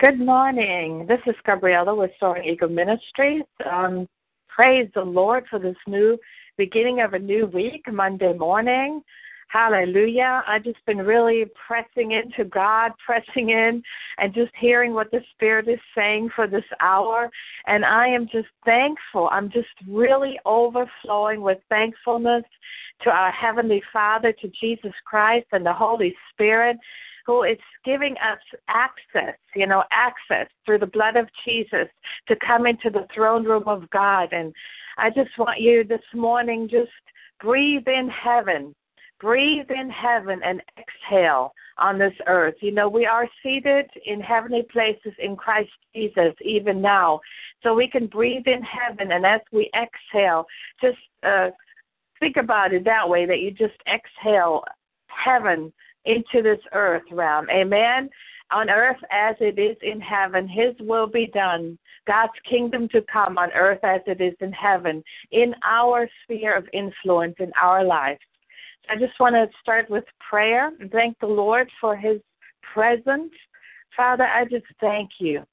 Good morning. This is Gabriele with Soaring Eagle Ministries. Um, praise the Lord for this new beginning of a new week, Monday morning. Hallelujah. I've just been really pressing into God, pressing in, and just hearing what the Spirit is saying for this hour. And I am just thankful. I'm just really overflowing with thankfulness to our Heavenly Father, to Jesus Christ, and the Holy Spirit who is giving us access, you know, access through the blood of Jesus to come into the throne room of God. And I just want you this morning just breathe in heaven. Breathe in heaven and exhale on this earth. You know, we are seated in heavenly places in Christ Jesus even now. So we can breathe in heaven, and as we exhale, just uh, think about it that way that you just exhale heaven into this earth realm. Amen. On earth as it is in heaven, His will be done. God's kingdom to come on earth as it is in heaven, in our sphere of influence in our lives. I just want to start with prayer and thank the Lord for His presence. Father, I just thank you.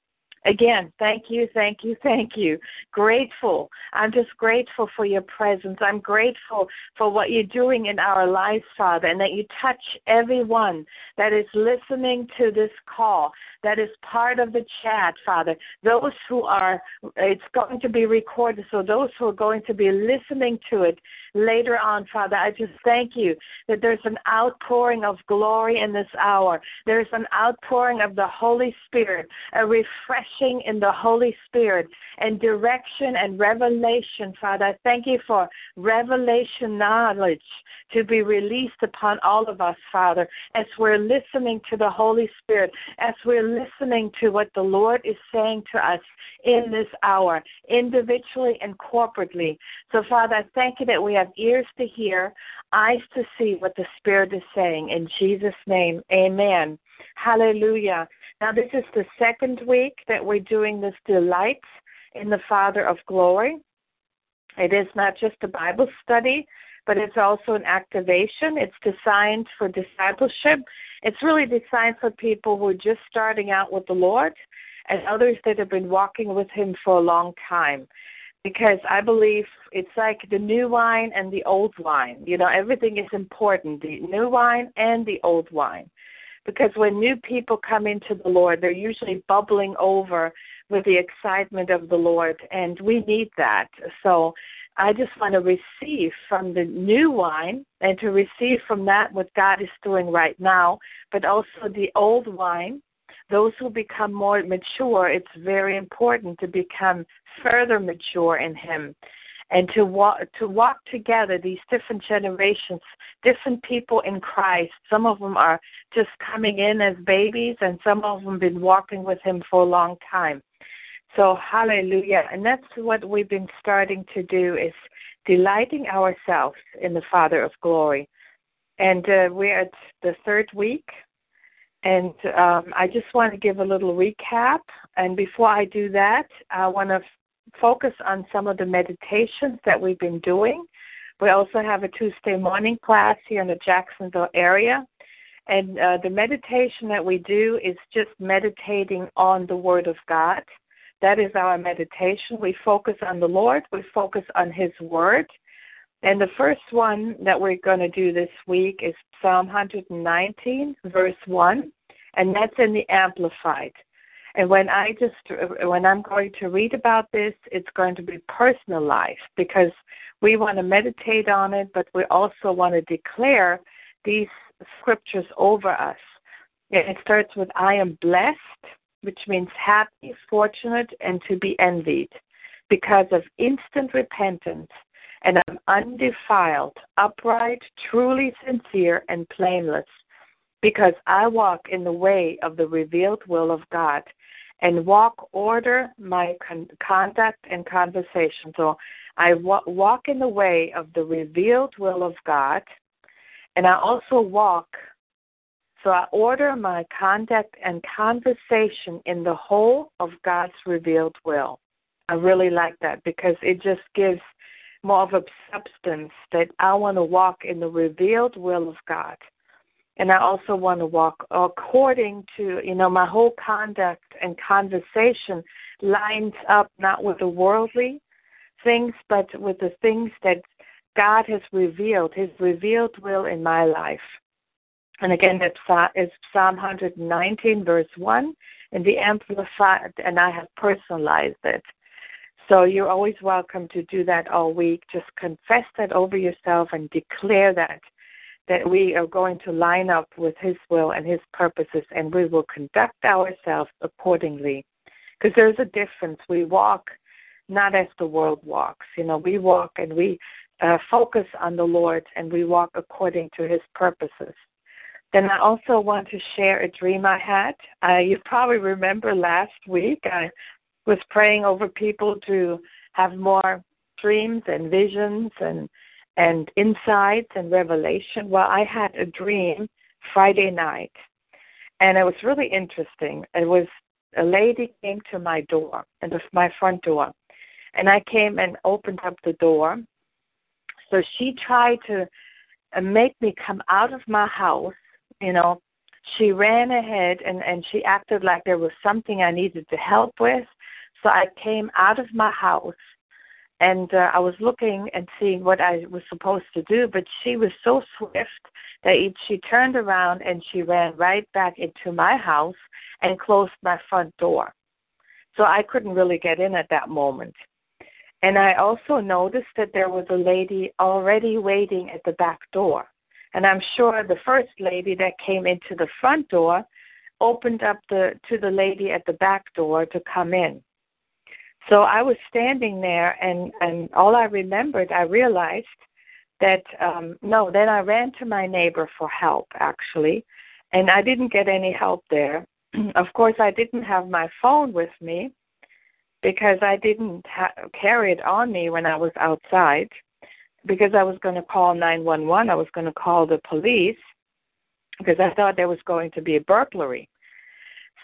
Again, thank you, thank you, thank you. Grateful. I'm just grateful for your presence. I'm grateful for what you're doing in our lives, Father, and that you touch everyone that is listening to this call, that is part of the chat, Father. Those who are, it's going to be recorded, so those who are going to be listening to it later on, Father, I just thank you that there's an outpouring of glory in this hour. There's an outpouring of the Holy Spirit, a refreshing in the Holy Spirit, and direction and revelation, Father. I thank you for revelation knowledge to be released upon all of us, Father, as we're listening to the Holy Spirit, as we're listening to what the Lord is saying to us in this hour, individually and corporately. So, Father, I thank you that we have ears to hear, eyes to see what the Spirit is saying. In Jesus' name, amen. Hallelujah. Now, this is the second week that we're doing this delight in the Father of glory. It is not just a Bible study, but it's also an activation. It's designed for discipleship. It's really designed for people who are just starting out with the Lord and others that have been walking with Him for a long time. Because I believe it's like the new wine and the old wine. You know, everything is important the new wine and the old wine. Because when new people come into the Lord, they're usually bubbling over with the excitement of the Lord, and we need that. So I just want to receive from the new wine and to receive from that what God is doing right now, but also the old wine. Those who become more mature, it's very important to become further mature in Him and to walk to walk together these different generations different people in christ. Some of them are just coming in as babies and some of them been walking with him for a long time. So hallelujah. And that's what we've been starting to do is delighting ourselves in the father of glory. And uh, we're at the third week and um, i just want to give a little recap. And before i do that i want to focus on some of the meditations that we've been doing We also have a Tuesday morning class here in the Jacksonville area. And uh, the meditation that we do is just meditating on the Word of God. That is our meditation. We focus on the Lord, we focus on His Word. And the first one that we're going to do this week is Psalm 119, verse 1, and that's in the Amplified. And when I just when I'm going to read about this, it's going to be personalized because we want to meditate on it, but we also want to declare these scriptures over us. And it starts with I am blessed, which means happy, fortunate, and to be envied because of instant repentance and I'm undefiled, upright, truly sincere, and blameless, because I walk in the way of the revealed will of God and walk order my con- conduct and conversation. So I wa- walk in the way of the revealed will of God, and I also walk. So I order my conduct and conversation in the whole of God's revealed will. I really like that because it just gives more of a substance that I want to walk in the revealed will of God and I also want to walk according to, you know, my whole conduct and conversation lines up not with the worldly things, but with the things that God has revealed, His revealed will in my life. And again, that is Psalm 119, verse 1, in the Amplified, and I have personalized it. So you're always welcome to do that all week. Just confess that over yourself and declare that that we are going to line up with His will and His purposes, and we will conduct ourselves accordingly. Because there's a difference. We walk not as the world walks. You know, we walk and we uh, focus on the Lord, and we walk according to His purposes. Then I also want to share a dream I had. Uh, you probably remember last week I was praying over people to have more dreams and visions and and insights and revelation. Well, I had a dream Friday night, and it was really interesting. It was a lady came to my door, and my front door, and I came and opened up the door. So she tried to uh, make me come out of my house. You know, she ran ahead and and she acted like there was something I needed to help with. So I came out of my house and uh, I was looking and seeing what I was supposed to do, but she was so swift that it, she turned around and she ran right back into my house and closed my front door. So I couldn't really get in at that moment. And I also noticed that there was a lady already waiting at the back door. And I'm sure the first lady that came into the front door opened up the to the lady at the back door to come in. So I was standing there, and and all I remembered, I realized that um no. Then I ran to my neighbor for help, actually, and I didn't get any help there. of course, I didn't have my phone with me because I didn't ha- carry it on me when I was outside because I was going to call 911. I was going to call the police because I thought there was going to be a burglary.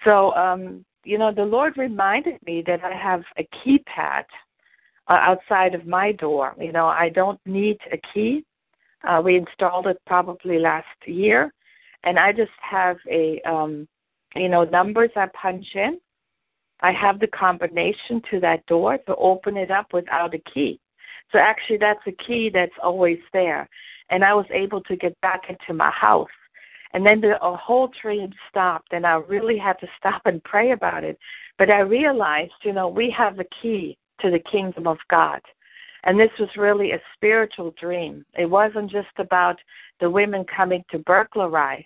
So um you know, the Lord reminded me that I have a keypad uh, outside of my door. You know, I don't need a key. Uh, we installed it probably last year, and I just have a, um, you know, numbers I punch in. I have the combination to that door to open it up without a key. So actually, that's a key that's always there. And I was able to get back into my house and then the whole train stopped, and I really had to stop and pray about it. But I realized, you know, we have the key to the kingdom of God. And this was really a spiritual dream. It wasn't just about the women coming to burglarize,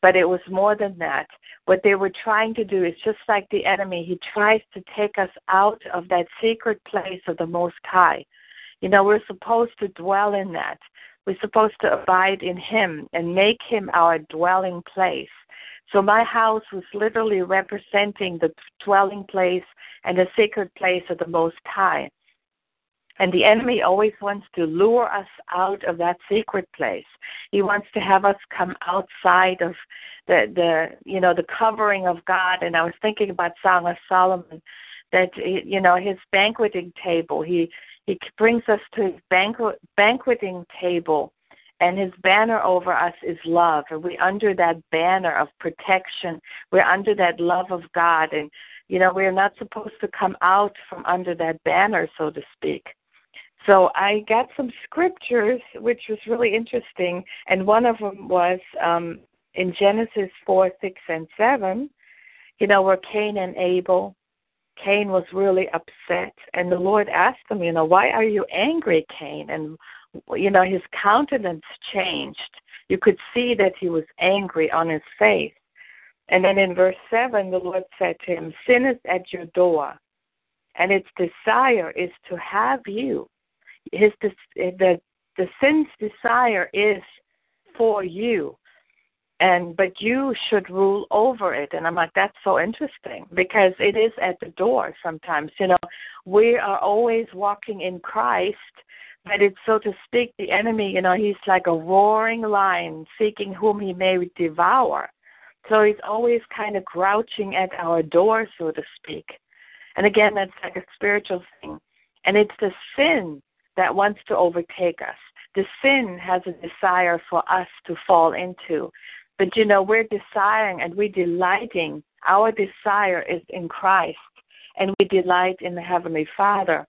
but it was more than that. What they were trying to do is just like the enemy, he tries to take us out of that secret place of the Most High. You know, we're supposed to dwell in that. We're supposed to abide in Him and make Him our dwelling place. So my house was literally representing the dwelling place and the sacred place of the Most High. And the enemy always wants to lure us out of that secret place. He wants to have us come outside of the the you know the covering of God. And I was thinking about Song of Solomon, that you know his banqueting table. He He brings us to his banquet, banqueting table, and his banner over us is love. And we're under that banner of protection. We're under that love of God. And, you know, we're not supposed to come out from under that banner, so to speak. So I got some scriptures, which was really interesting. And one of them was um, in Genesis 4, 6, and 7, you know, where Cain and Abel Cain was really upset, and the Lord asked him, you know, why are you angry, Cain? And you know, his countenance changed. You could see that he was angry on his face. And then in verse 7, the Lord said to him, Sin is at your door, and its desire is to have you. His the the sin's desire is for you and but you should rule over it. And i'm like that's so interesting because it is at the door sometimes you know. We are always walking in christ but it's so to speak the enemy you know he's like a roaring lion seeking whom he may devour. So he's always kind of crouching at our door so to speak. And again that's like a spiritual thing. And it's the sin that wants to overtake us. The sin has a desire for us to fall into but you know, we're desiring and we're delighting. Our desire is in Christ, and we delight in the Heavenly Father.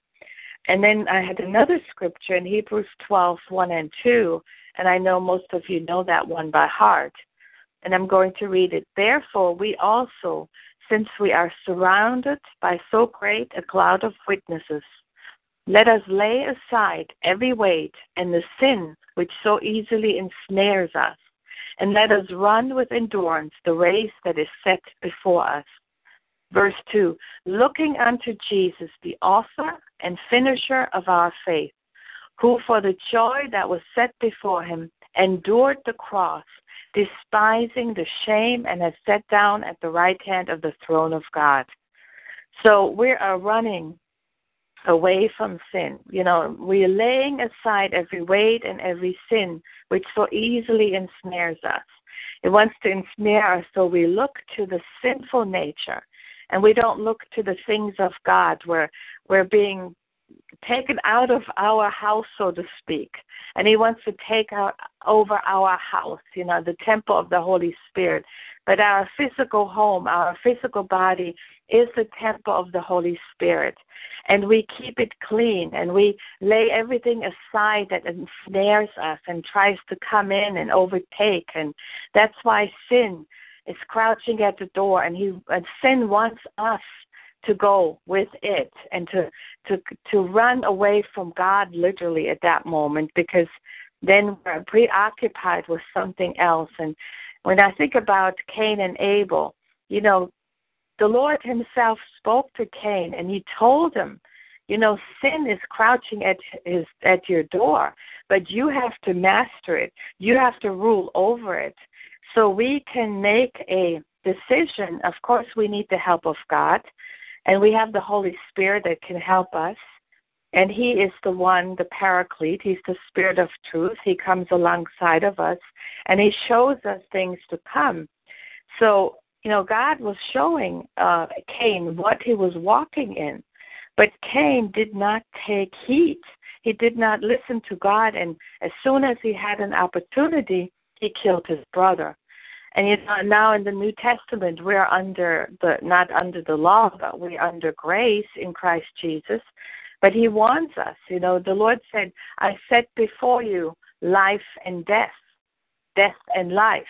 And then I had another scripture in Hebrews 12, 1 and 2, and I know most of you know that one by heart. And I'm going to read it. Therefore, we also, since we are surrounded by so great a cloud of witnesses, let us lay aside every weight and the sin which so easily ensnares us and let us run with endurance the race that is set before us. Verse 2 Looking unto Jesus, the author and finisher of our faith, who for the joy that was set before him endured the cross, despising the shame, and has sat down at the right hand of the throne of God. So we are running away from sin. You know, we're laying aside every weight and every sin which so easily ensnares us. It wants to ensnare us, so we look to the sinful nature and we don't look to the things of God where we're being taken out of our house, so to speak. And He wants to take out over our house, you know, the temple of the Holy Spirit. But our physical home, our physical body is the temple of the Holy Spirit. And we keep it clean and we lay everything aside that ensnares us and tries to come in and overtake. And that's why sin is crouching at the door and he and sin wants us to go with it and to to to run away from God literally at that moment because then we're preoccupied with something else and when I think about Cain and Abel, you know, the Lord Himself spoke to Cain and He told him, you know, sin is crouching at his at your door, but you have to master it. You have to rule over it. So we can make a decision. Of course, we need the help of God, and we have the Holy Spirit that can help us. And He is the one, the Paraclete. He's the Spirit of truth. He comes alongside of us, and He shows us things to come. So you know, God was showing uh, Cain what he was walking in, but Cain did not take heed. He did not listen to God, and as soon as he had an opportunity, he killed his brother. And you know, now in the New Testament, we're under the not under the law, but we're under grace in Christ Jesus. But He wants us. You know, the Lord said, "I set before you life and death, death and life."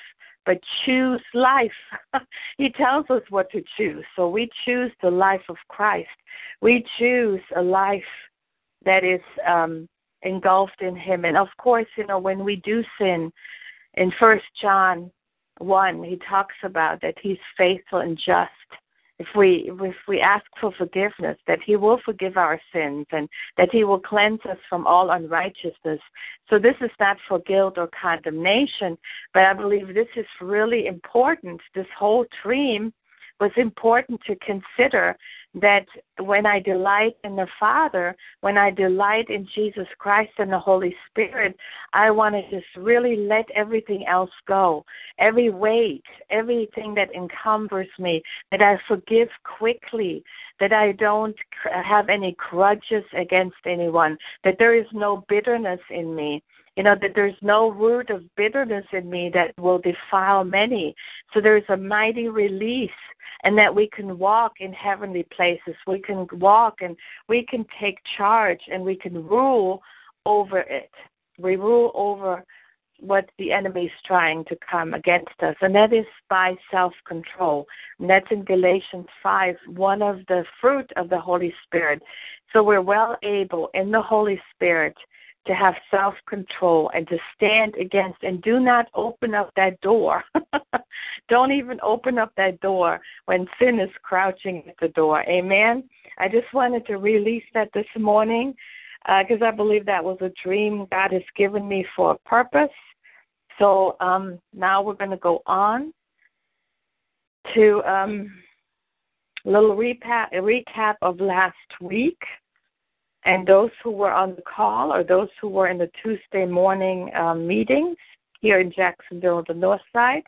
but choose life. he tells us what to choose. So we choose the life of Christ. We choose a life that is um, engulfed in Him. And of course, you know, when we do sin, in First John one, he talks about that He's faithful and just. If we if we ask for forgiveness that he will forgive our sins and that he will cleanse us from all unrighteousness. So this is not for guilt or condemnation but i believe this is really important this whole dream was important to consider that when I delight in the Father, when I delight in Jesus Christ and the Holy Spirit, I want to just really let everything else go. Every weight, everything that encumbers me, that I forgive quickly, that I don't have any grudges against anyone, that there is no bitterness in me you know that there's no root of bitterness in me that will defile many so there's a mighty release and that we can walk in heavenly places. We can walk and we can take charge and we can rule over it. We rule over what the enemy is trying to come against us, and that is by self control. And that's in Galatians 5, one of the fruit of the Holy Spirit. So we're well able in the Holy Spirit to have self control and to stand against and do not open up that door. Don't even open up that door when sin is crouching at the door. Amen. I just wanted to release that this morning because uh, I believe that was a dream God has given me for a purpose. So um, now we're going to go on to um, a little recap, of last week. And those who were on the call or those who were in the Tuesday morning um, meetings here in Jacksonville, the North Side,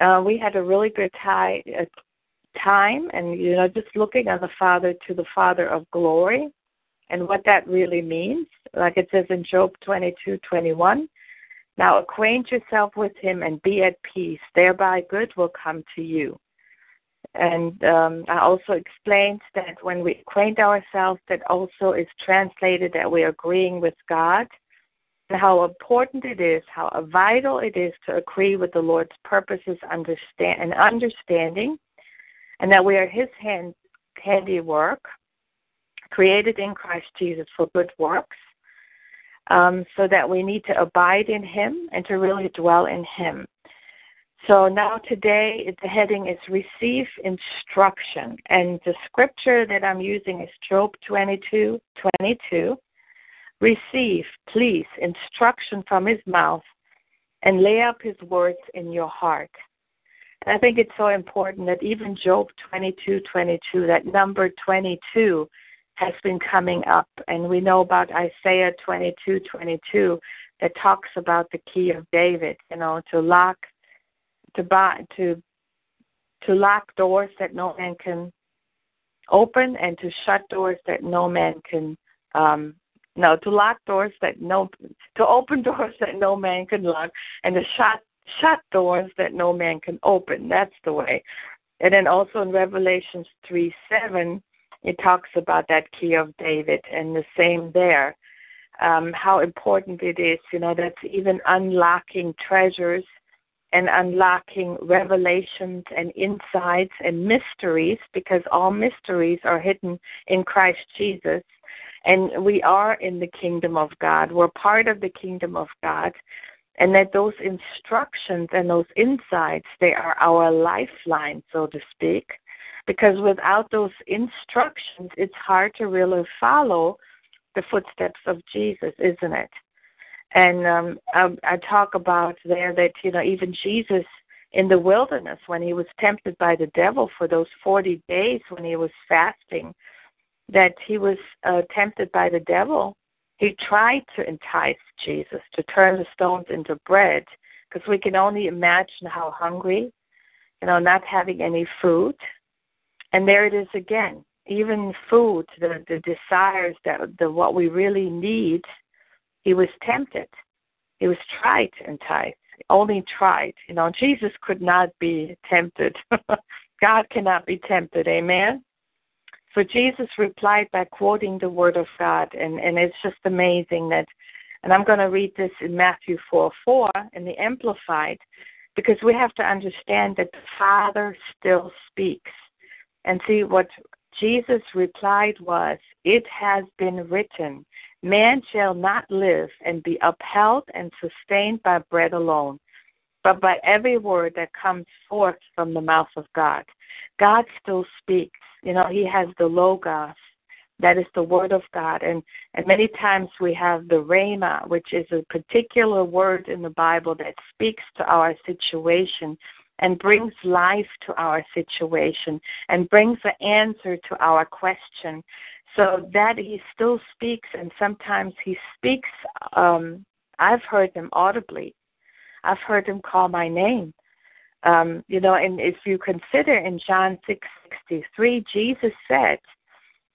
uh, we had a really good tie, uh, time, and you know, just looking on the Father to the Father of glory, and what that really means. Like it says in Job twenty-two twenty-one. Now acquaint yourself with Him and be at peace. Thereby good will come to you. And um, I also explained that when we acquaint ourselves, that also is translated that we're agreeing with God, and how important it is, how vital it is to agree with the Lord's purposes understand, and understanding, and that we are His hand, handiwork, created in Christ Jesus for good works, um, so that we need to abide in Him and to really dwell in Him. So now today the heading is receive instruction and the scripture that I'm using is Job 22, 22. Receive, please, instruction from his mouth and lay up his words in your heart. And I think it's so important that even Job 22, 22, that number 22 has been coming up. And we know about Isaiah 22, 22 that talks about the key of David, you know, to lock to buy to to lock doors that no man can open and to shut doors that no man can um no to lock doors that no to open doors that no man can lock and to shut shut doors that no man can open. That's the way. And then also in revelations 3 7 it talks about that key of david and the same there um how important it is you know that's even unlocking treasures and unlocking revelations and insights and mysteries because all mysteries are hidden in Christ Jesus. And we are in the kingdom of God. We're part of the kingdom of God. And that those instructions and those insights, they are our lifeline, so to speak. Because without those instructions, it's hard to really follow the footsteps of Jesus, isn't it? And um, I, I talk about there that you know even Jesus in the wilderness when he was tempted by the devil for those 40 days when he was fasting, that he was uh, tempted by the devil. He tried to entice Jesus to turn the stones into bread because we can only imagine how hungry, you know, not having any food. And there it is again. Even food, the, the desires that the what we really need he was tempted. He was tried to entice, only tried. You know, Jesus could not be tempted. God cannot be tempted. Amen. So Jesus replied by quoting the word of God, and, and it's just amazing that. And I'm going to read this in Matthew 4 4 in the Amplified, because we have to understand that the Father still speaks. And see, what Jesus replied was, It has been written, Man shall not live and be upheld and sustained by bread alone, but by every word that comes forth from the mouth of God. God still speaks. You know, He has the Logos. That is the word of God. And, and many times we have the Rhema, which is a particular word in the Bible that speaks to our situation and brings life to our situation and brings the answer to our question. So that he still speaks, and sometimes he speaks. Um, I've heard him audibly. I've heard him call my name. Um, you know, and if you consider in John six sixty three, Jesus said,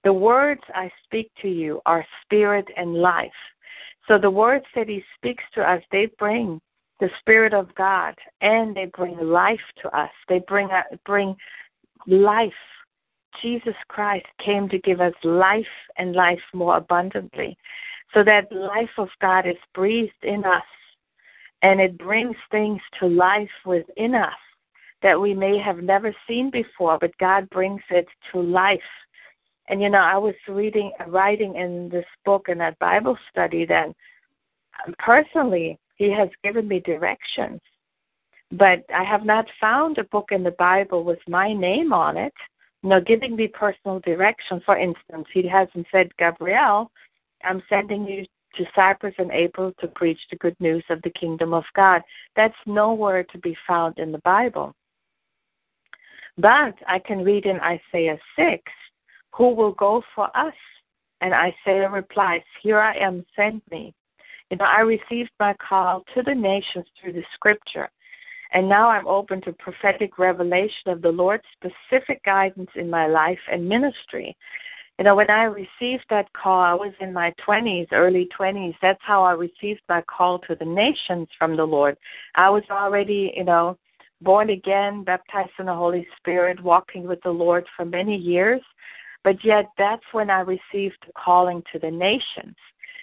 "The words I speak to you are spirit and life." So the words that he speaks to us, they bring the Spirit of God, and they bring life to us. They bring uh, bring life. Jesus Christ came to give us life and life more abundantly. So that life of God is breathed in us, and it brings things to life within us that we may have never seen before, but God brings it to life. And you know, I was reading, writing in this book in that Bible study that um, personally he has given me directions. But I have not found a book in the Bible with my name on it, know, giving me personal direction. For instance, he hasn't said, Gabriele, I'm sending you to Cyprus in April to preach the good news of the kingdom of God. That's nowhere to be found in the Bible. But I can read in Isaiah 6, Who will go for us? And Isaiah replies, Here I am, send me. You know, I received my call to the nations through the scripture. And now I'm open to prophetic revelation of the Lord's specific guidance in my life and ministry. You know, when I received that call, I was in my 20s, early 20s. That's how I received my call to the nations from the Lord. I was already, you know, born again, baptized in the Holy Spirit, walking with the Lord for many years. But yet, that's when I received the calling to the nations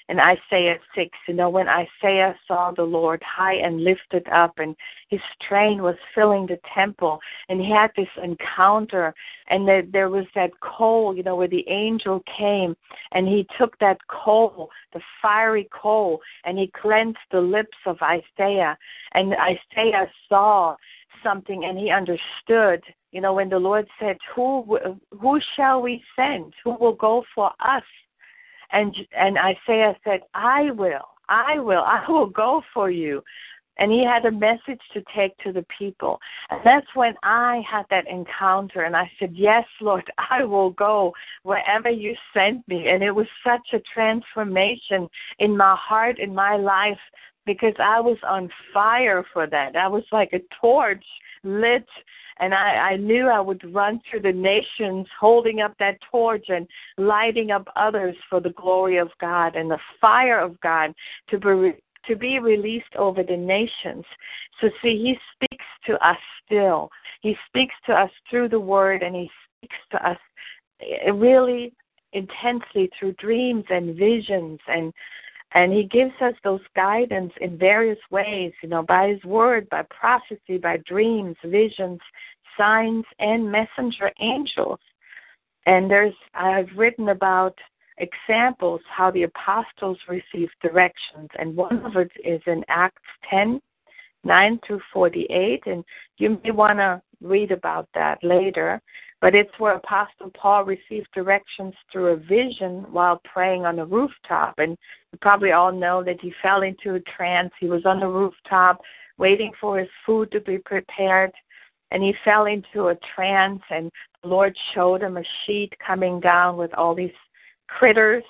in Isaiah 6. You know, when Isaiah saw the Lord high and lifted up, and his train was filling the temple, and he had this encounter, and there, there was that coal, you know, where the angel came, and he took that coal, the fiery coal, and he cleansed the lips of Isaiah. And Isaiah saw something, and he understood you know when the lord said who who shall we send who will go for us and and Isaiah said, "I will, I will, I will go for you." And he had a message to take to the people. And that's when I had that encounter. And I said, Yes, Lord, I will go wherever you send me. And it was such a transformation in my heart, in my life, because I was on fire for that. I was like a torch lit and I, I knew I would run through the nations holding up that torch and lighting up others for the glory of God and the fire of God to be to be released over the nations. So see, he speaks to us still. He speaks to us through the word and he speaks to us eh, really intensely through dreams and visions and and he gives us those guidance in various ways, you know, by his word, by prophecy, by dreams, visions, signs, and messenger angels. And there's I've written about examples how the apostles received directions, and one of it is in Acts 10, 9 through 48, and you may want to read about that later. But it's where Apostle Paul received directions through a vision while praying on a rooftop. And you probably all know that he fell into a trance. He was on the rooftop waiting for his food to be prepared. And he fell into a trance, and the Lord showed him a sheet coming down with all these critters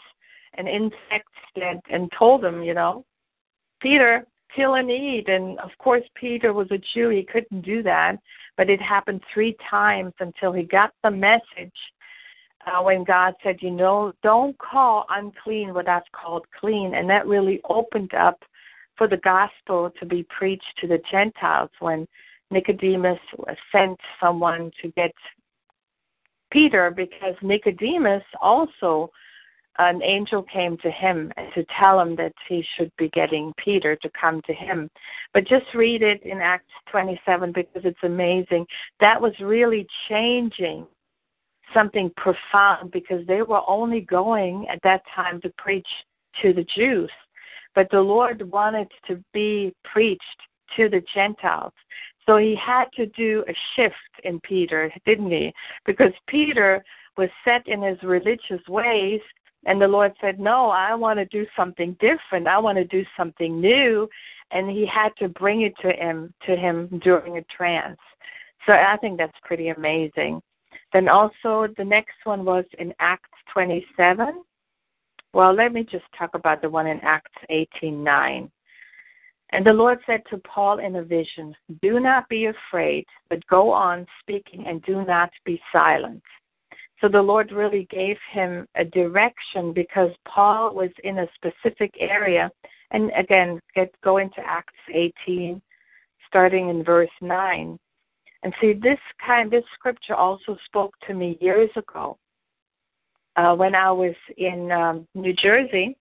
and insects and, and told him, you know, Peter, kill and eat. And of course, Peter was a Jew. He couldn't do that. But it happened three times until he got the message uh, when God said, you know, don't call unclean what I've called clean. And that really opened up for the gospel to be preached to the Gentiles when Nicodemus sent someone to get Peter because Nicodemus also an angel came to him to tell him that he should be getting Peter to come to him. But just read it in Acts 27 because it's amazing. That was really changing something profound because they were only going at that time to preach to the Jews. But the Lord wanted to be preached to the Gentiles. So he had to do a shift in Peter, didn't he? Because Peter was set in his religious ways and the Lord said, No, I want to do something different. I want to do something new. and he had to bring it to him to him during a trance. So I think that's pretty amazing. Then also the next one was in Acts 27. Well, let me just talk about the one in Acts 18:9. And the Lord said to Paul in a vision, Do not be afraid, but go on speaking and do not be silent. So the Lord really gave him a direction because Paul was in a specific area. And again, get go into Acts 18, starting in verse 9. And see, this kind, this scripture also spoke to me years ago uh, when I was in um, New Jersey.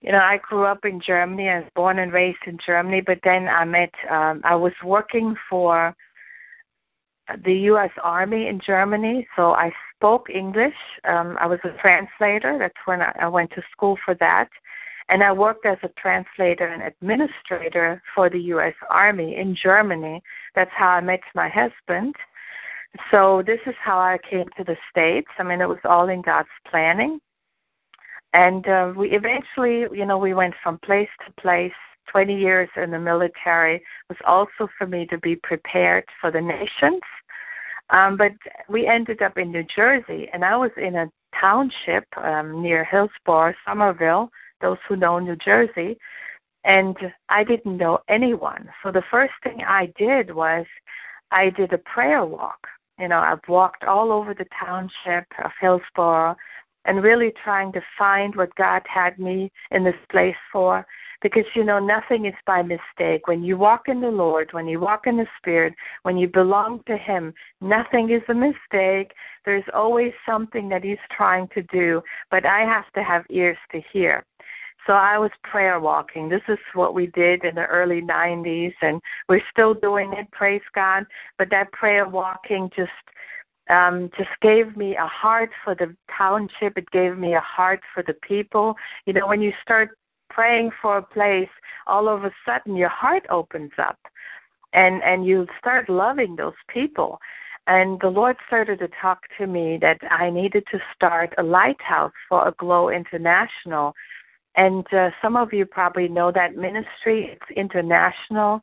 You know, I grew up in Germany. I was born and raised in Germany, but then I met. Um, I was working for the U.S. Army in Germany, so I spoke English. Um, I was a translator. That's when I, I went to school for that. And I worked as a translator and administrator for the U.S. Army in Germany. That's how I met my husband. So this is how I came to the States. I mean, it was all in God's planning. And uh, we eventually, you know, we went from place to place. 20 years in the military was also for me to be prepared for the nations. Um, but we ended up in New Jersey, and I was in a township um, near Hillsborough, Somerville, those who know New Jersey, and I didn't know anyone. So the first thing I did was I did a prayer walk. You know, I've walked all over the township of Hillsborough and really trying to find what God had me in this place for. Because, you know, nothing is by mistake. When you walk in the Lord, when you walk in the Spirit, when you belong to Him, nothing is a mistake. There's always something that He's trying to do, but I have to have ears to hear. So I was prayer walking. This is what we did in the early 90s, and we're still doing it, praise God. But that prayer walking just um, just gave me a heart for the township. It gave me a heart for the people. You know, when you start praying for a place, all of a sudden your heart opens up, and and you start loving those people. And the Lord started to talk to me that I needed to start a lighthouse for Aglow International and uh, some of you probably know that ministry. It's international.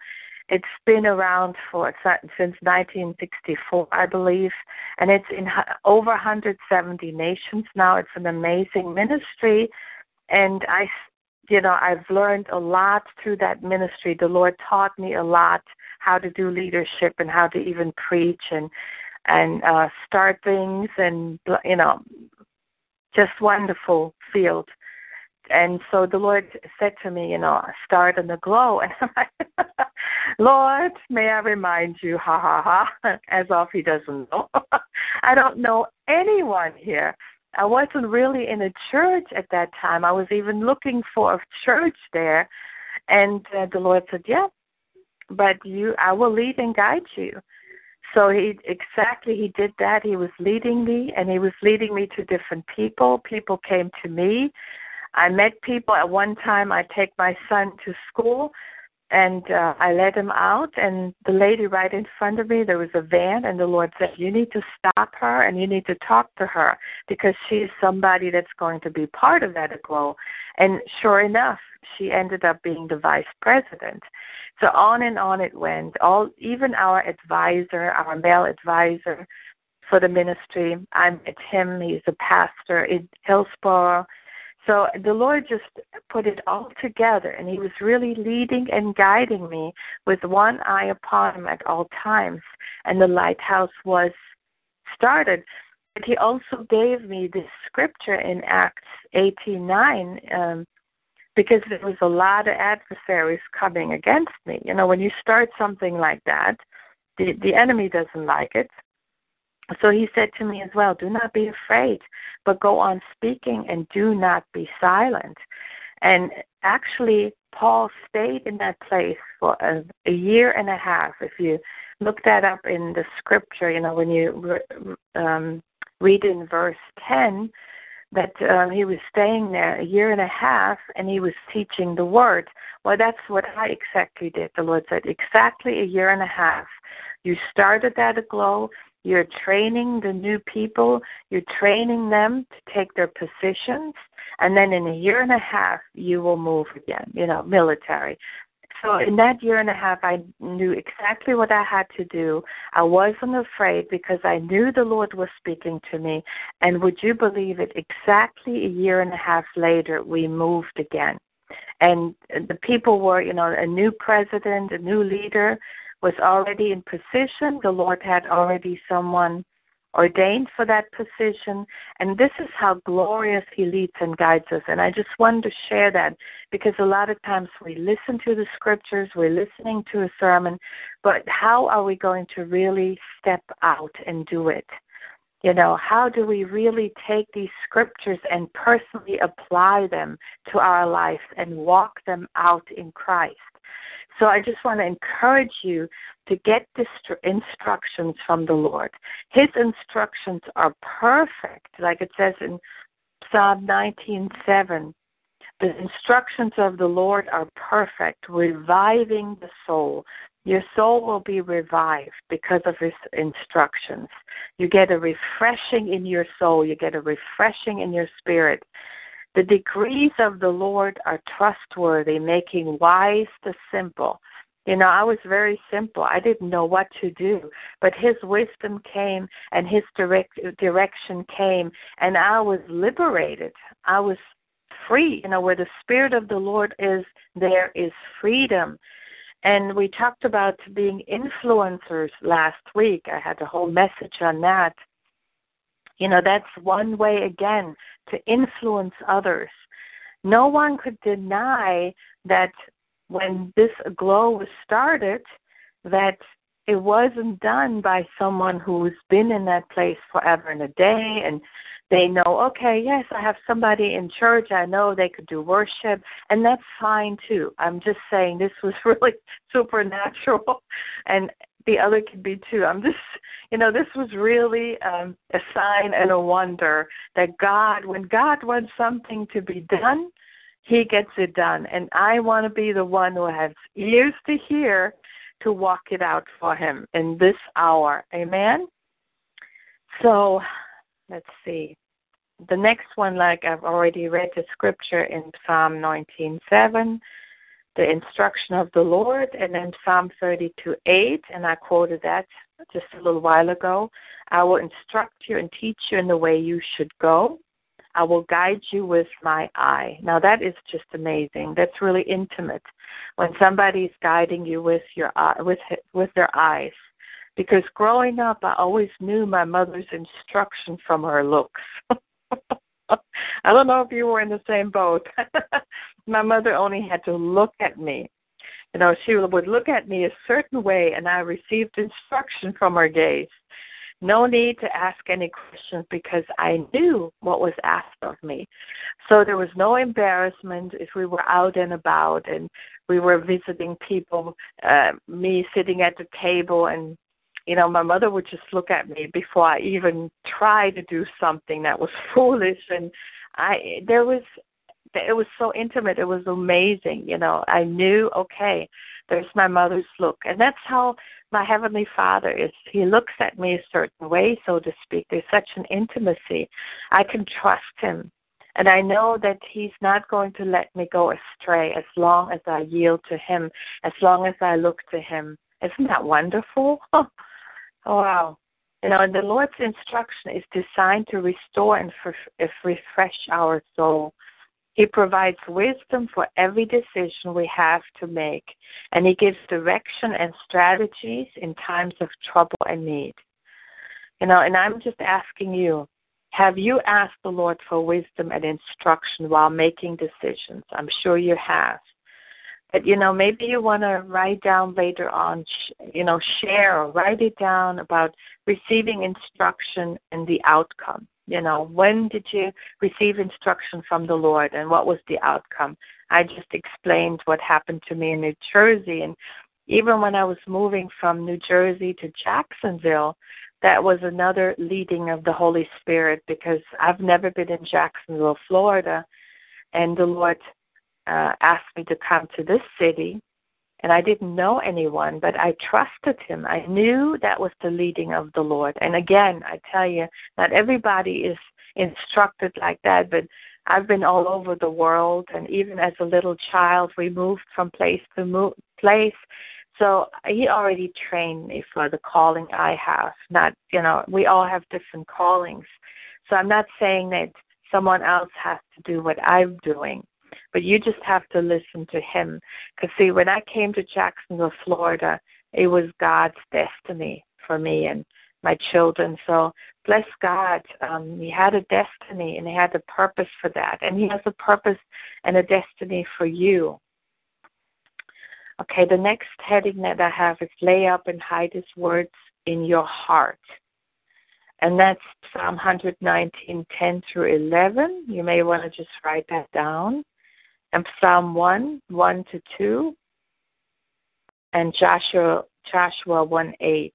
It's been around for since 1964, I believe, and it's in over 170 nations now. It's an amazing ministry, and I, you know, I've learned a lot through that ministry. The Lord taught me a lot how to do leadership and how to even preach and and uh, start things, and you know, just wonderful field and so the Lord said to me, you know, start in the glow. And I'm like, Lord, may I remind you, ha ha ha, as if He doesn't know. I don't know anyone here. I wasn't really in a church at that time. I was even looking for a church there. And uh, the Lord said, yeah, but you, I will lead and guide you. So he exactly he did that. He was leading me, and he was leading me to different people. People came to me I met people at one time. I take my son to school, and uh, I let him out. And the lady right in front of me, there was a van, and the Lord said, "You need to stop her, and you need to talk to her because she is somebody that's going to be part of that aglow." And sure enough, she ended up being the vice president. So on and on it went. All even our advisor, our male advisor for the ministry, I met him. He's a pastor in Hillsborough so the Lord just put it all together, and He was really leading and guiding me with one eye upon Him at all times. And the lighthouse was started. But He also gave me this scripture in Acts 18:9, um, because there was a lot of adversaries coming against me. You know, when you start something like that, the the enemy doesn't like it. So he said to me as well, Do not be afraid, but go on speaking and do not be silent. And actually, Paul stayed in that place for a, a year and a half. If you look that up in the scripture, you know, when you um, read in verse 10, that um, he was staying there a year and a half and he was teaching the word. Well, that's what I exactly did. The Lord said, exactly a year and a half. You started that aglow. You're training the new people, you're training them to take their positions, and then in a year and a half, you will move again, you know, military. So in that year and a half, I knew exactly what I had to do. I wasn't afraid because I knew the Lord was speaking to me. And would you believe it? Exactly a year and a half later, we moved again. And the people were, you know, a new president, a new leader was already in position. The Lord had already someone ordained for that position. And this is how glorious He leads and guides us. And I just wanted to share that because a lot of times we listen to the scriptures, we're listening to a sermon, but how are we going to really step out and do it? You know, how do we really take these scriptures and personally apply them to our lives and walk them out in Christ? So I just want to encourage you to get distru- instructions from the Lord. His instructions are perfect, like it says in Psalm 19:7. The instructions of the Lord are perfect, reviving the soul. Your soul will be revived because of his instructions. You get a refreshing in your soul, you get a refreshing in your spirit. The decrees of the Lord are trustworthy, making wise the simple. You know, I was very simple. I didn't know what to do, but His wisdom came and His direct direction came, and I was liberated. I was free. You know, where the Spirit of the Lord is, there is freedom. And we talked about being influencers last week. I had a whole message on that. You know, that's one way again to influence others. No one could deny that when this Aglow was started, that it wasn't done by someone who's been in that place forever and a day and they know, okay, yes, I have somebody in church. I know they could do worship, and that's fine too. I'm just saying this was really supernatural, and the other could be too. I'm just, you know, this was really um, a sign and a wonder that God, when God wants something to be done, He gets it done. And I want to be the one who has ears to hear to walk it out for Him in this hour. Amen? So let's see. The next one, like I've already read the scripture in Psalm 19:7 the instruction of the Lord, and then Psalm 32 8, and I quoted that just a little while ago. I will instruct you and teach you in the way you should go. I will guide you with my eye. Now that is just amazing. That's really intimate when somebody's guiding you with your eye, with with their eyes. Because growing up, I always knew my mother's instruction from her looks. I don't know if you were in the same boat. My mother only had to look at me. You know, she would look at me a certain way, and I received instruction from her gaze. No need to ask any questions because I knew what was asked of me. So there was no embarrassment if we were out and about and we were visiting people, uh, me sitting at the table and you know, my mother would just look at me before I even tried to do something that was foolish and I there was it was so intimate. It was amazing. You know, I knew, okay, there's my mother's look. And that's how my Heavenly Father is. He looks at me a certain way, so to speak. There's such an intimacy. I can trust Him. And I know that He's not going to let me go astray as long as I yield to Him, as long as I look to Him. Isn't that wonderful? wow. You know, the Lord's instruction is designed to restore and uh, refresh our soul. He provides wisdom for every decision we have to make, and He gives direction and strategies in times of trouble and need. You know, and I'm just asking you have you asked the Lord for wisdom and instruction while making decisions? I'm sure you have. But, you know, maybe you want to write down later on, you know, share or write it down about receiving instruction and the outcome. You know, when did you receive instruction from the Lord and what was the outcome? I just explained what happened to me in New Jersey. And even when I was moving from New Jersey to Jacksonville, that was another leading of the Holy Spirit because I've never been in Jacksonville, Florida. And the Lord uh, asked me to come to this city and I didn't know anyone, but I trusted him. I knew that was the leading of the Lord. And again, I tell you, not everybody is instructed like that, but I've been all over the world, and even as a little child, we moved from place to move, place. So he already trained me for the calling I have. Not, you know, we all have different callings. So I'm not saying that someone else has to do what I'm doing, but you just have to listen to him. Because see, when I came to Jacksonville, Florida, it was God's destiny for me and my children. So bless God. Um, he had a destiny and he had a purpose for that. And he has a purpose and a destiny for you. Okay, the next heading that I have is lay up and hide his words in your heart. And that's Psalm 119, 10 through 11. You may want to just write that down. And Psalm 1, 1 to 2. And Joshua, Joshua 1, 8.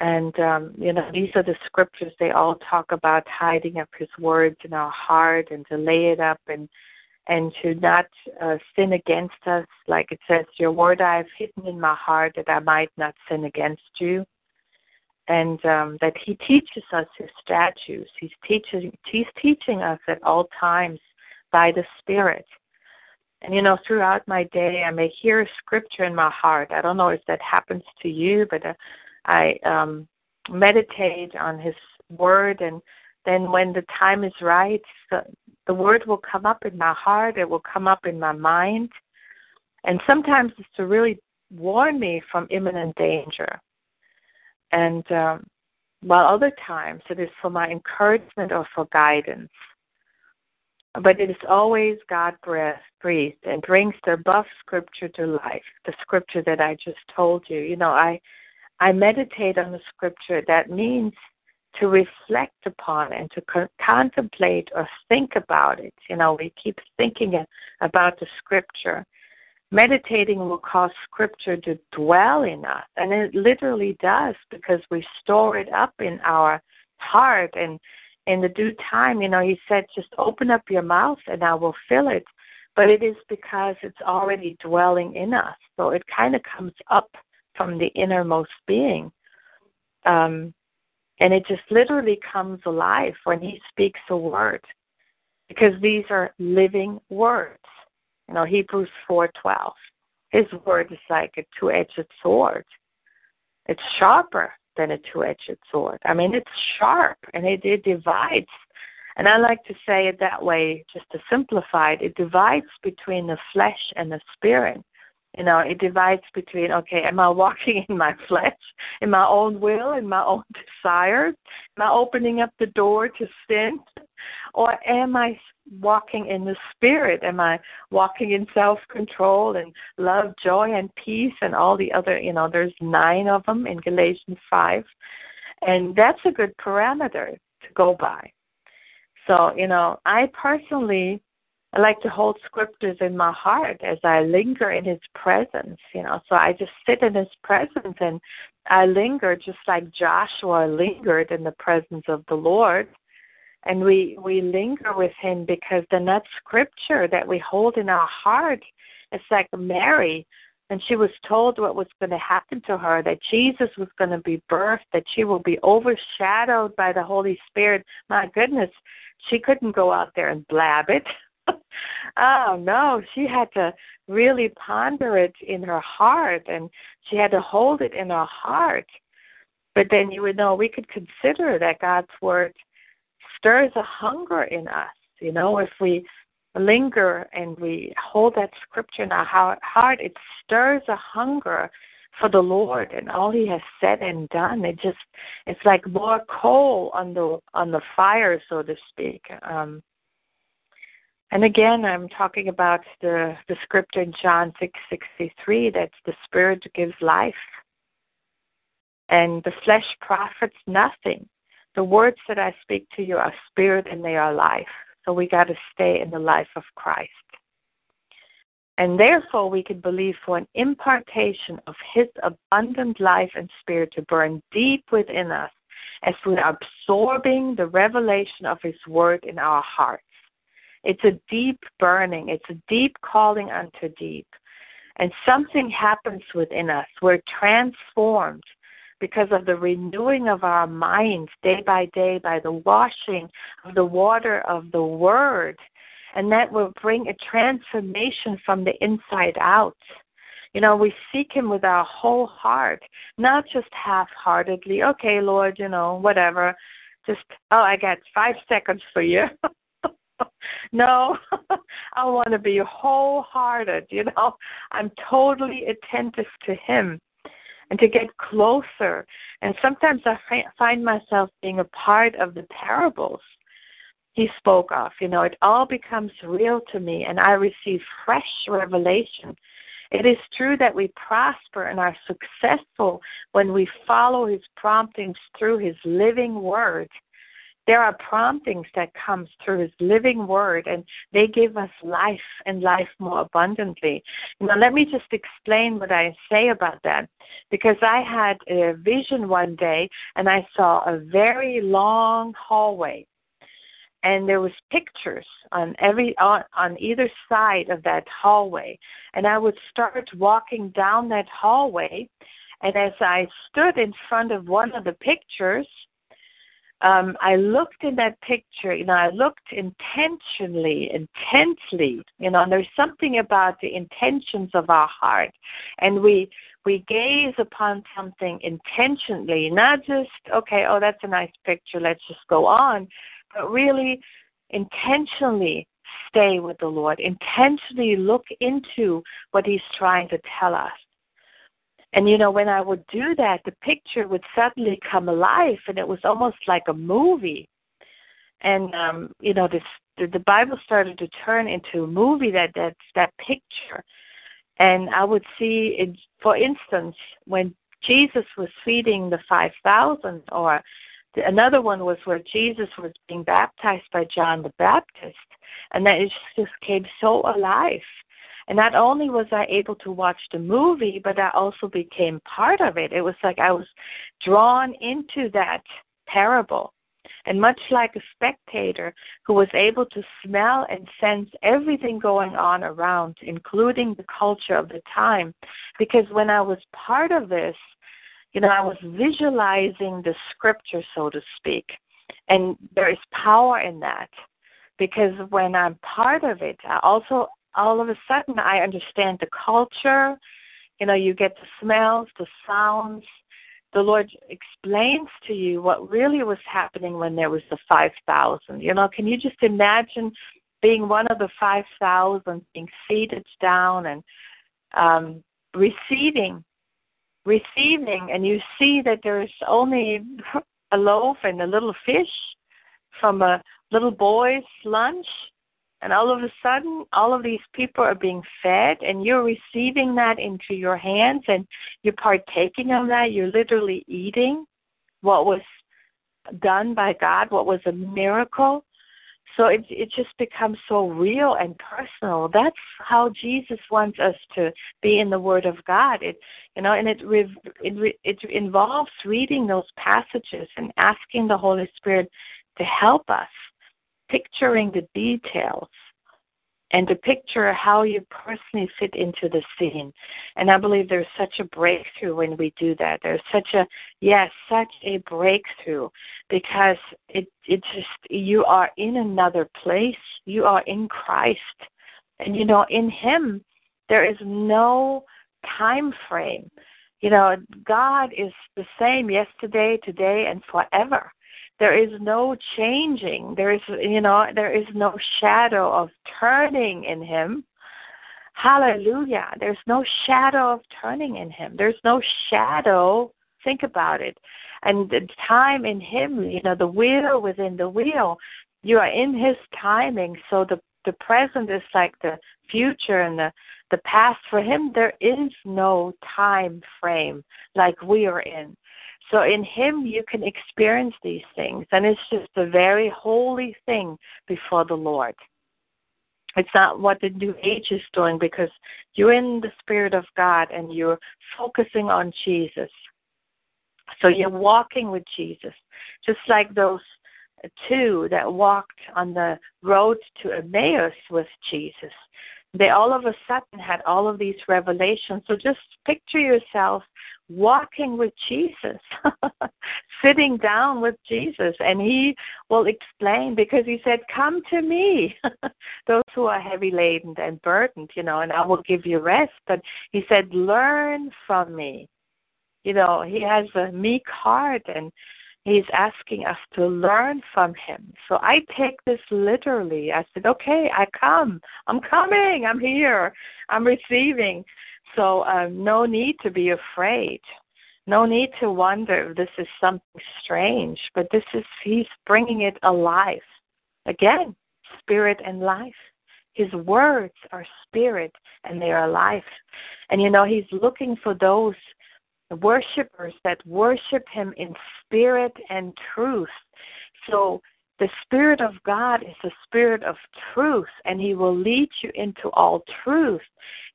And um, you know, these are the scriptures. They all talk about hiding up His words in our heart and to lay it up and and to not uh, sin against us. Like it says, "Your word I have hidden in my heart that I might not sin against you." And um, that He teaches us His statutes. He's teaching He's teaching us at all times by the Spirit. And you know, throughout my day, I may hear a scripture in my heart. I don't know if that happens to you, but uh, I um, meditate on His Word, and then when the time is right, the, the Word will come up in my heart. It will come up in my mind, and sometimes it's to really warn me from imminent danger. And um, while other times it is for my encouragement or for guidance. But it is always God breath breathed and brings the above scripture to life, the scripture that I just told you. You know, I I meditate on the scripture. That means to reflect upon and to co- contemplate or think about it. You know, we keep thinking about the scripture. Meditating will cause scripture to dwell in us, and it literally does because we store it up in our heart. And in the due time, you know, he said, just open up your mouth and I will fill it. But it is because it's already dwelling in us. So it kind of comes up from the innermost being. Um, and it just literally comes alive when he speaks a word because these are living words. You know, Hebrews 4:12. His word is like a two-edged sword. It's sharper than a two-edged sword. I mean, it's sharp and it, it divides. And I like to say it that way, just to simplify it. It divides between the flesh and the spirit. You know, it divides between okay, am I walking in my flesh, in my own will, in my own desires? Am I opening up the door to sin? Or am I walking in the spirit? Am I walking in self control and love, joy, and peace, and all the other, you know, there's nine of them in Galatians 5. And that's a good parameter to go by. So, you know, I personally I like to hold scriptures in my heart as I linger in His presence, you know. So I just sit in His presence and I linger just like Joshua lingered in the presence of the Lord. And we we linger with Him because then that scripture that we hold in our heart, it's like Mary, and she was told what was going to happen to her, that Jesus was going to be birthed, that she will be overshadowed by the Holy Spirit. My goodness, she couldn't go out there and blab it. oh no, she had to really ponder it in her heart and she had to hold it in her heart. But then you would know we could consider that God's word stirs a hunger in us. You know, if we linger and we hold that scripture in our heart, it stirs a hunger for the Lord and all He has said and done. It just it's like more coal on the on the fire, so to speak. Um, and again, I'm talking about the, the scripture in John 6:63 that the spirit gives life. And the flesh profits nothing. The words that I speak to you are spirit and they are life. So we got to stay in the life of Christ. And therefore, we can believe for an impartation of His abundant life and spirit to burn deep within us as we are absorbing the revelation of His word in our hearts. It's a deep burning, it's a deep calling unto deep. And something happens within us. We're transformed because of the renewing of our minds day by day by the washing of the water of the Word. And that will bring a transformation from the inside out. You know, we seek Him with our whole heart, not just half heartedly. Okay, Lord, you know, whatever. Just, oh, I got five seconds for you. no, I want to be wholehearted. You know, I'm totally attentive to Him and to get closer. And sometimes I find myself being a part of the parables he spoke of. You know, it all becomes real to me, and I receive fresh revelation it is true that we prosper and are successful when we follow his promptings through his living word. There are promptings that comes through his living word and they give us life and life more abundantly. Now let me just explain what I say about that because I had a vision one day and I saw a very long hallway and there was pictures on every on, on either side of that hallway and i would start walking down that hallway and as i stood in front of one of the pictures um i looked in that picture you know i looked intentionally intensely, you know and there's something about the intentions of our heart and we we gaze upon something intentionally not just okay oh that's a nice picture let's just go on but really intentionally stay with the Lord, intentionally look into what He's trying to tell us. And you know, when I would do that, the picture would suddenly come alive, and it was almost like a movie. And um, you know, this the, the Bible started to turn into a movie that that that picture. And I would see, it, for instance, when Jesus was feeding the five thousand, or Another one was where Jesus was being baptized by John the Baptist, and that it just came so alive. And not only was I able to watch the movie, but I also became part of it. It was like I was drawn into that parable. And much like a spectator who was able to smell and sense everything going on around, including the culture of the time, because when I was part of this, you know, I was visualizing the scripture, so to speak. And there is power in that because when I'm part of it, I also all of a sudden I understand the culture. You know, you get the smells, the sounds. The Lord explains to you what really was happening when there was the 5,000. You know, can you just imagine being one of the 5,000, being seated down and um, receiving receiving and you see that there's only a loaf and a little fish from a little boy's lunch and all of a sudden all of these people are being fed and you're receiving that into your hands and you're partaking of that you're literally eating what was done by god what was a miracle so it it just becomes so real and personal. That's how Jesus wants us to be in the Word of God. It you know, and it it re, it involves reading those passages and asking the Holy Spirit to help us, picturing the details and to picture how you personally fit into the scene. And I believe there's such a breakthrough when we do that. There's such a yes, such a breakthrough because it it just you are in another place. You are in Christ. And you know, in him there is no time frame. You know, God is the same yesterday, today, and forever. There is no changing. There is, you know, there is no shadow of turning in Him. Hallelujah. There's no shadow of turning in Him. There's no shadow. Think about it. And the time in Him, you know, the wheel within the wheel, you are in His timing. So the the present is like the future and the the past for him there is no time frame like we are in so in Him, you can experience these things, and it's just a very holy thing before the Lord. It's not what the New Age is doing because you're in the Spirit of God and you're focusing on Jesus. So you're walking with Jesus, just like those two that walked on the road to Emmaus with Jesus. They all of a sudden had all of these revelations. So just picture yourself walking with Jesus, sitting down with Jesus, and he will explain because he said, Come to me, those who are heavy laden and burdened, you know, and I will give you rest. But he said, Learn from me. You know, he has a meek heart and he's asking us to learn from him. So I take this literally. I said, Okay, I come. I'm coming. I'm here. I'm receiving. So um, no need to be afraid. No need to wonder if this is something strange, but this is, he's bringing it alive. Again, spirit and life. His words are spirit and they are life. And you know, he's looking for those worshipers that worship him in spirit and truth. So the Spirit of God is the Spirit of truth, and He will lead you into all truth.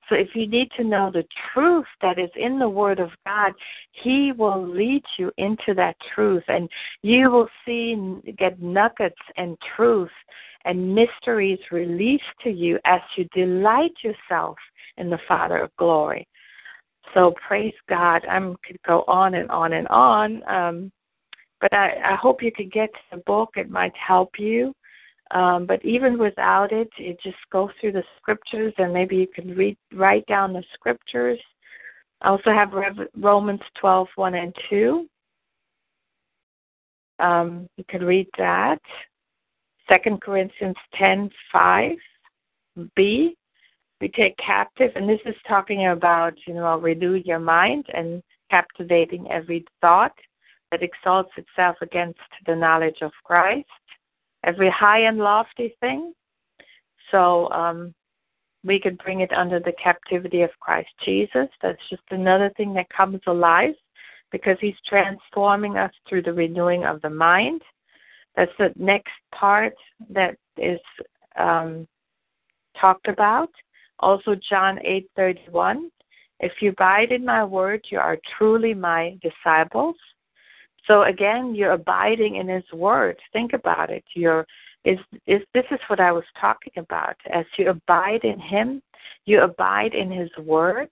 So if you need to know the truth that is in the Word of God, He will lead you into that truth, and you will see, get nuggets and truth and mysteries released to you as you delight yourself in the Father of glory. So praise God. I could go on and on and on. Um, but I, I hope you could get the book. It might help you. Um, but even without it, you just go through the scriptures and maybe you can read write down the scriptures. I also have Rev- Romans 12, 1 and 2. Um, you can read that. Second Corinthians 10, 5. We take captive, and this is talking about, you know, renew your mind and captivating every thought that exalts itself against the knowledge of Christ, every high and lofty thing. So um, we could bring it under the captivity of Christ Jesus. That's just another thing that comes alive because he's transforming us through the renewing of the mind. That's the next part that is um, talked about. Also, John eight thirty one. If you abide in my word, you are truly my disciples. So again, you're abiding in His Word. Think about it. You're is is this is what I was talking about. As you abide in Him, you abide in His Word,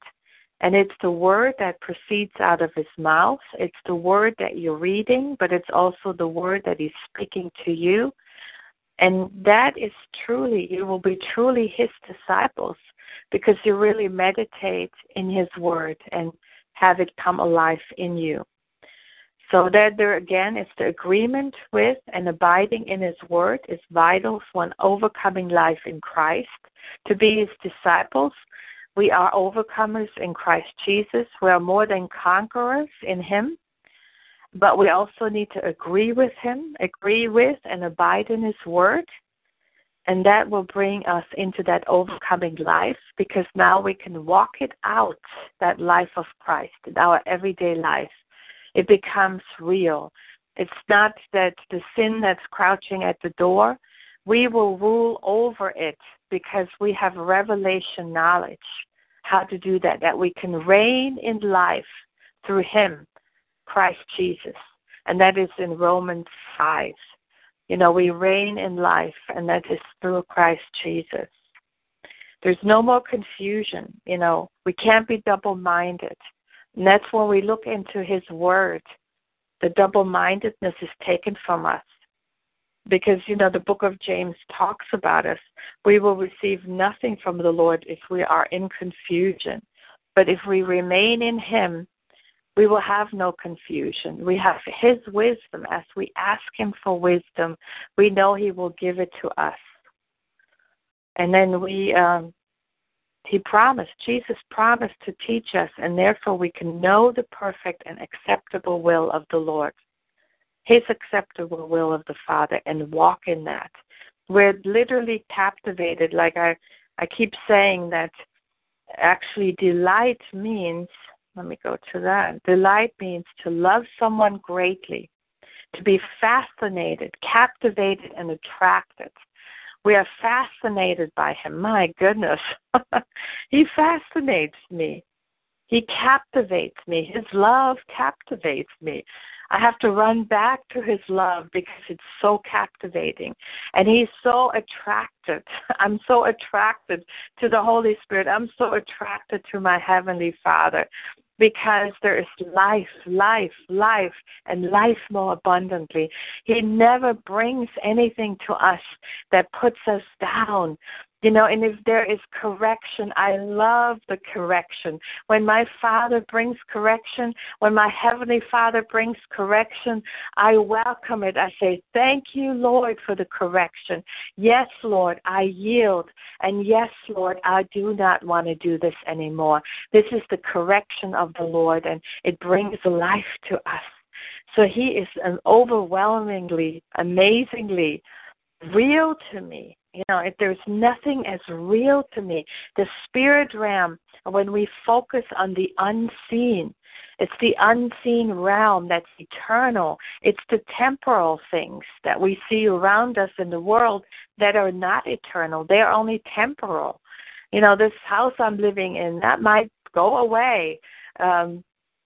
and it's the Word that proceeds out of His mouth. It's the Word that you're reading, but it's also the Word that He's speaking to you. And that is truly, you will be truly His disciples because you really meditate in His Word and have it come alive in you. So that there again is the agreement with and abiding in His Word is vital for an overcoming life in Christ. To be His disciples, we are overcomers in Christ Jesus. We are more than conquerors in Him. But we also need to agree with Him, agree with and abide in His Word. And that will bring us into that overcoming life because now we can walk it out, that life of Christ in our everyday life it becomes real. It's not that the sin that's crouching at the door, we will rule over it because we have revelation knowledge how to do that, that we can reign in life through Him, Christ Jesus. And that is in Romans 5. You know, we reign in life, and that is through Christ Jesus. There's no more confusion. You know, we can't be double minded. And that's when we look into His Word. The double mindedness is taken from us. Because, you know, the book of James talks about us. We will receive nothing from the Lord if we are in confusion. But if we remain in Him, we will have no confusion. We have His wisdom. As we ask Him for wisdom, we know He will give it to us. And then we um, he promised, Jesus promised to teach us, and therefore we can know the perfect and acceptable will of the Lord, His acceptable will of the Father, and walk in that. We're literally captivated. Like I, I keep saying that actually delight means, let me go to that. Delight means to love someone greatly, to be fascinated, captivated, and attracted. We are fascinated by him. My goodness. he fascinates me. He captivates me. His love captivates me. I have to run back to his love because it's so captivating. And he's so attracted. I'm so attracted to the Holy Spirit. I'm so attracted to my Heavenly Father because there is life, life, life, and life more abundantly. He never brings anything to us that puts us down. You know, and if there is correction, I love the correction. When my Father brings correction, when my Heavenly Father brings correction, I welcome it. I say, Thank you, Lord, for the correction. Yes, Lord, I yield. And yes, Lord, I do not want to do this anymore. This is the correction of the Lord, and it brings life to us. So He is an overwhelmingly, amazingly real to me you know, if there's nothing as real to me, the spirit realm, when we focus on the unseen, it's the unseen realm that's eternal. It's the temporal things that we see around us in the world that are not eternal. They are only temporal. You know, this house I'm living in, that might go away. Um,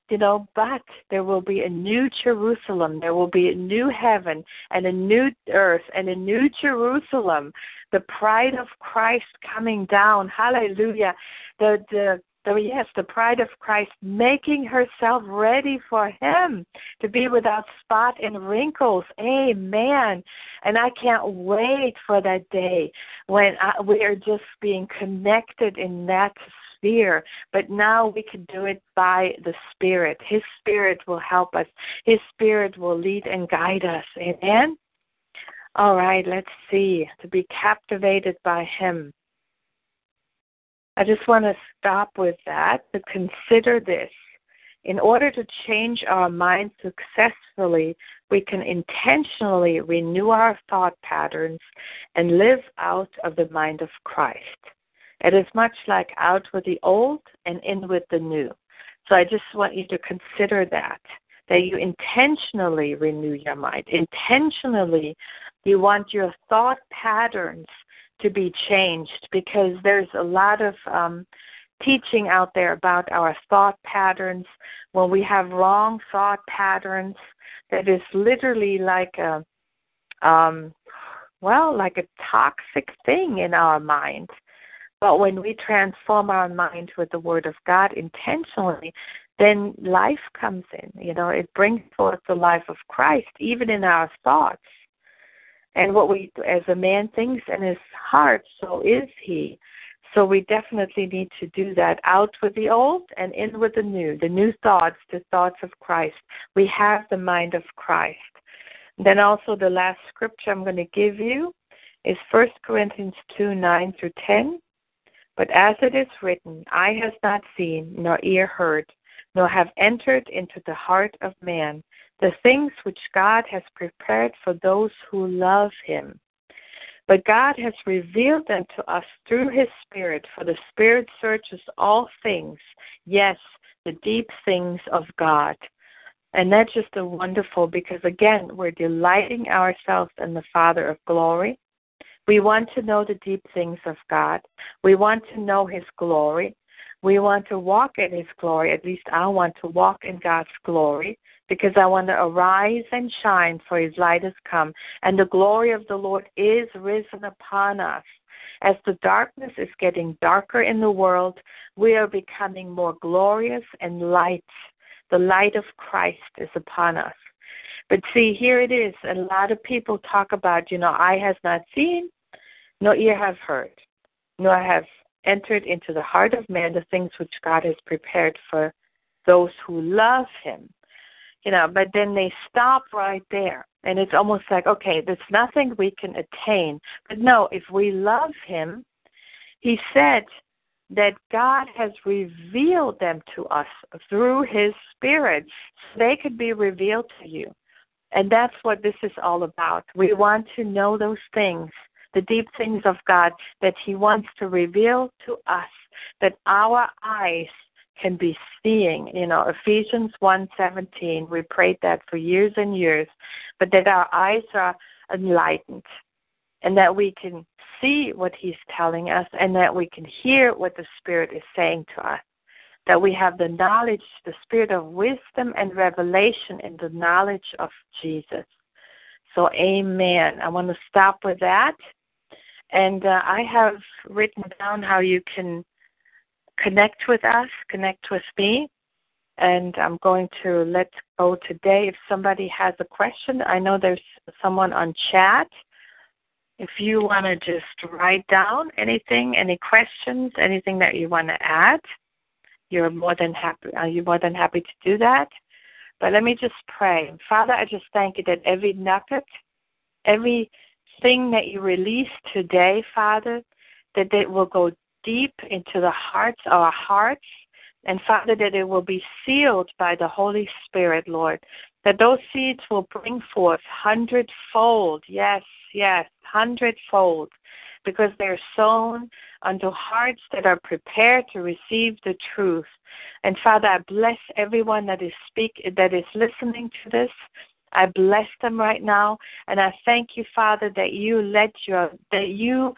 you know, but there will be a new Jerusalem. There will be a new heaven and a new earth and a new Jerusalem. The bride of Christ coming down. Hallelujah. The the yes, the bride of Christ making herself ready for him to be without spot and wrinkles. Amen. And I can't wait for that day when I, we are just being connected in that fear, but now we can do it by the Spirit. His Spirit will help us, His Spirit will lead and guide us. Amen? All right, let's see. To be captivated by Him. I just want to stop with that to consider this. In order to change our mind successfully, we can intentionally renew our thought patterns and live out of the mind of Christ. It is much like out with the old and in with the new. So I just want you to consider that, that you intentionally renew your mind. Intentionally, you want your thought patterns to be changed because there's a lot of um, teaching out there about our thought patterns. When we have wrong thought patterns, that is literally like a, um, well, like a toxic thing in our mind but when we transform our mind with the Word of God intentionally, then life comes in. You know, it brings forth the life of Christ, even in our thoughts. And what we, as a man thinks in his heart, so is he. So we definitely need to do that out with the old and in with the new, the new thoughts, the thoughts of Christ. We have the mind of Christ. Then also the last scripture I'm going to give you is 1 Corinthians 2 9 through 10. But as it is written, eye has not seen, nor ear heard, nor have entered into the heart of man the things which God has prepared for those who love him. But God has revealed them to us through his Spirit, for the Spirit searches all things, yes, the deep things of God. And that's just a wonderful because again, we're delighting ourselves in the Father of glory. We want to know the deep things of God. We want to know His glory. We want to walk in His glory. At least I want to walk in God's glory because I want to arise and shine, for His light has come, and the glory of the Lord is risen upon us. As the darkness is getting darker in the world, we are becoming more glorious and light. The light of Christ is upon us. But see, here it is. A lot of people talk about, you know, eye has not seen, no ear have heard, nor have entered into the heart of man the things which God has prepared for those who love him. You know, but then they stop right there. And it's almost like, okay, there's nothing we can attain. But no, if we love him, he said that God has revealed them to us through his spirit. So they could be revealed to you. And that's what this is all about. We want to know those things the deep things of God that He wants to reveal to us, that our eyes can be seeing. You know, Ephesians 1:17. We prayed that for years and years, but that our eyes are enlightened, and that we can see what He's telling us, and that we can hear what the Spirit is saying to us. that we have the knowledge, the spirit of wisdom and revelation in the knowledge of Jesus. So, amen. I want to stop with that. And uh, I have written down how you can connect with us, connect with me. And I'm going to let go today. If somebody has a question, I know there's someone on chat. If you want to just write down anything, any questions, anything that you want to add, you're more than happy. Are you more than happy to do that? But let me just pray. Father, I just thank you that every nugget, everything that you release today, Father, that it will go deep into the hearts, of our hearts, and Father, that it will be sealed by the Holy Spirit, Lord. That those seeds will bring forth hundredfold, yes, yes, hundredfold, because they're sown unto hearts that are prepared to receive the truth. And Father, I bless everyone that is speak that is listening to this. I bless them right now, and I thank you, Father, that you let your that you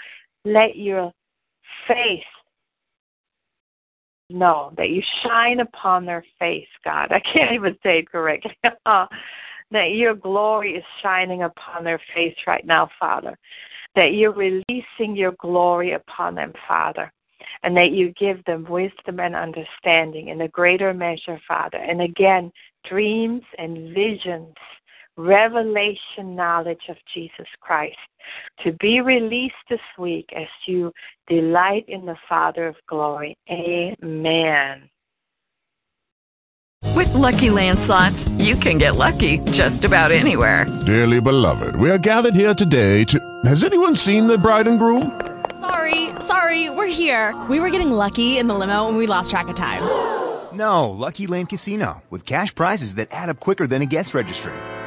let your face know that you shine upon their face, God. I can't even say it correctly. that your glory is shining upon their face right now, Father. That you're releasing your glory upon them, Father. And that you give them wisdom and understanding in a greater measure, Father. And again, dreams and visions revelation knowledge of Jesus Christ to be released this week as you delight in the Father of glory. Amen. With LuckyLand Slots, you can get lucky just about anywhere. Dearly beloved, we are gathered here today to. Has anyone seen the bride and groom? Sorry, sorry, we're here. We were getting lucky in the limo and we lost track of time. No, Lucky Land Casino, with cash prizes that add up quicker than a guest registry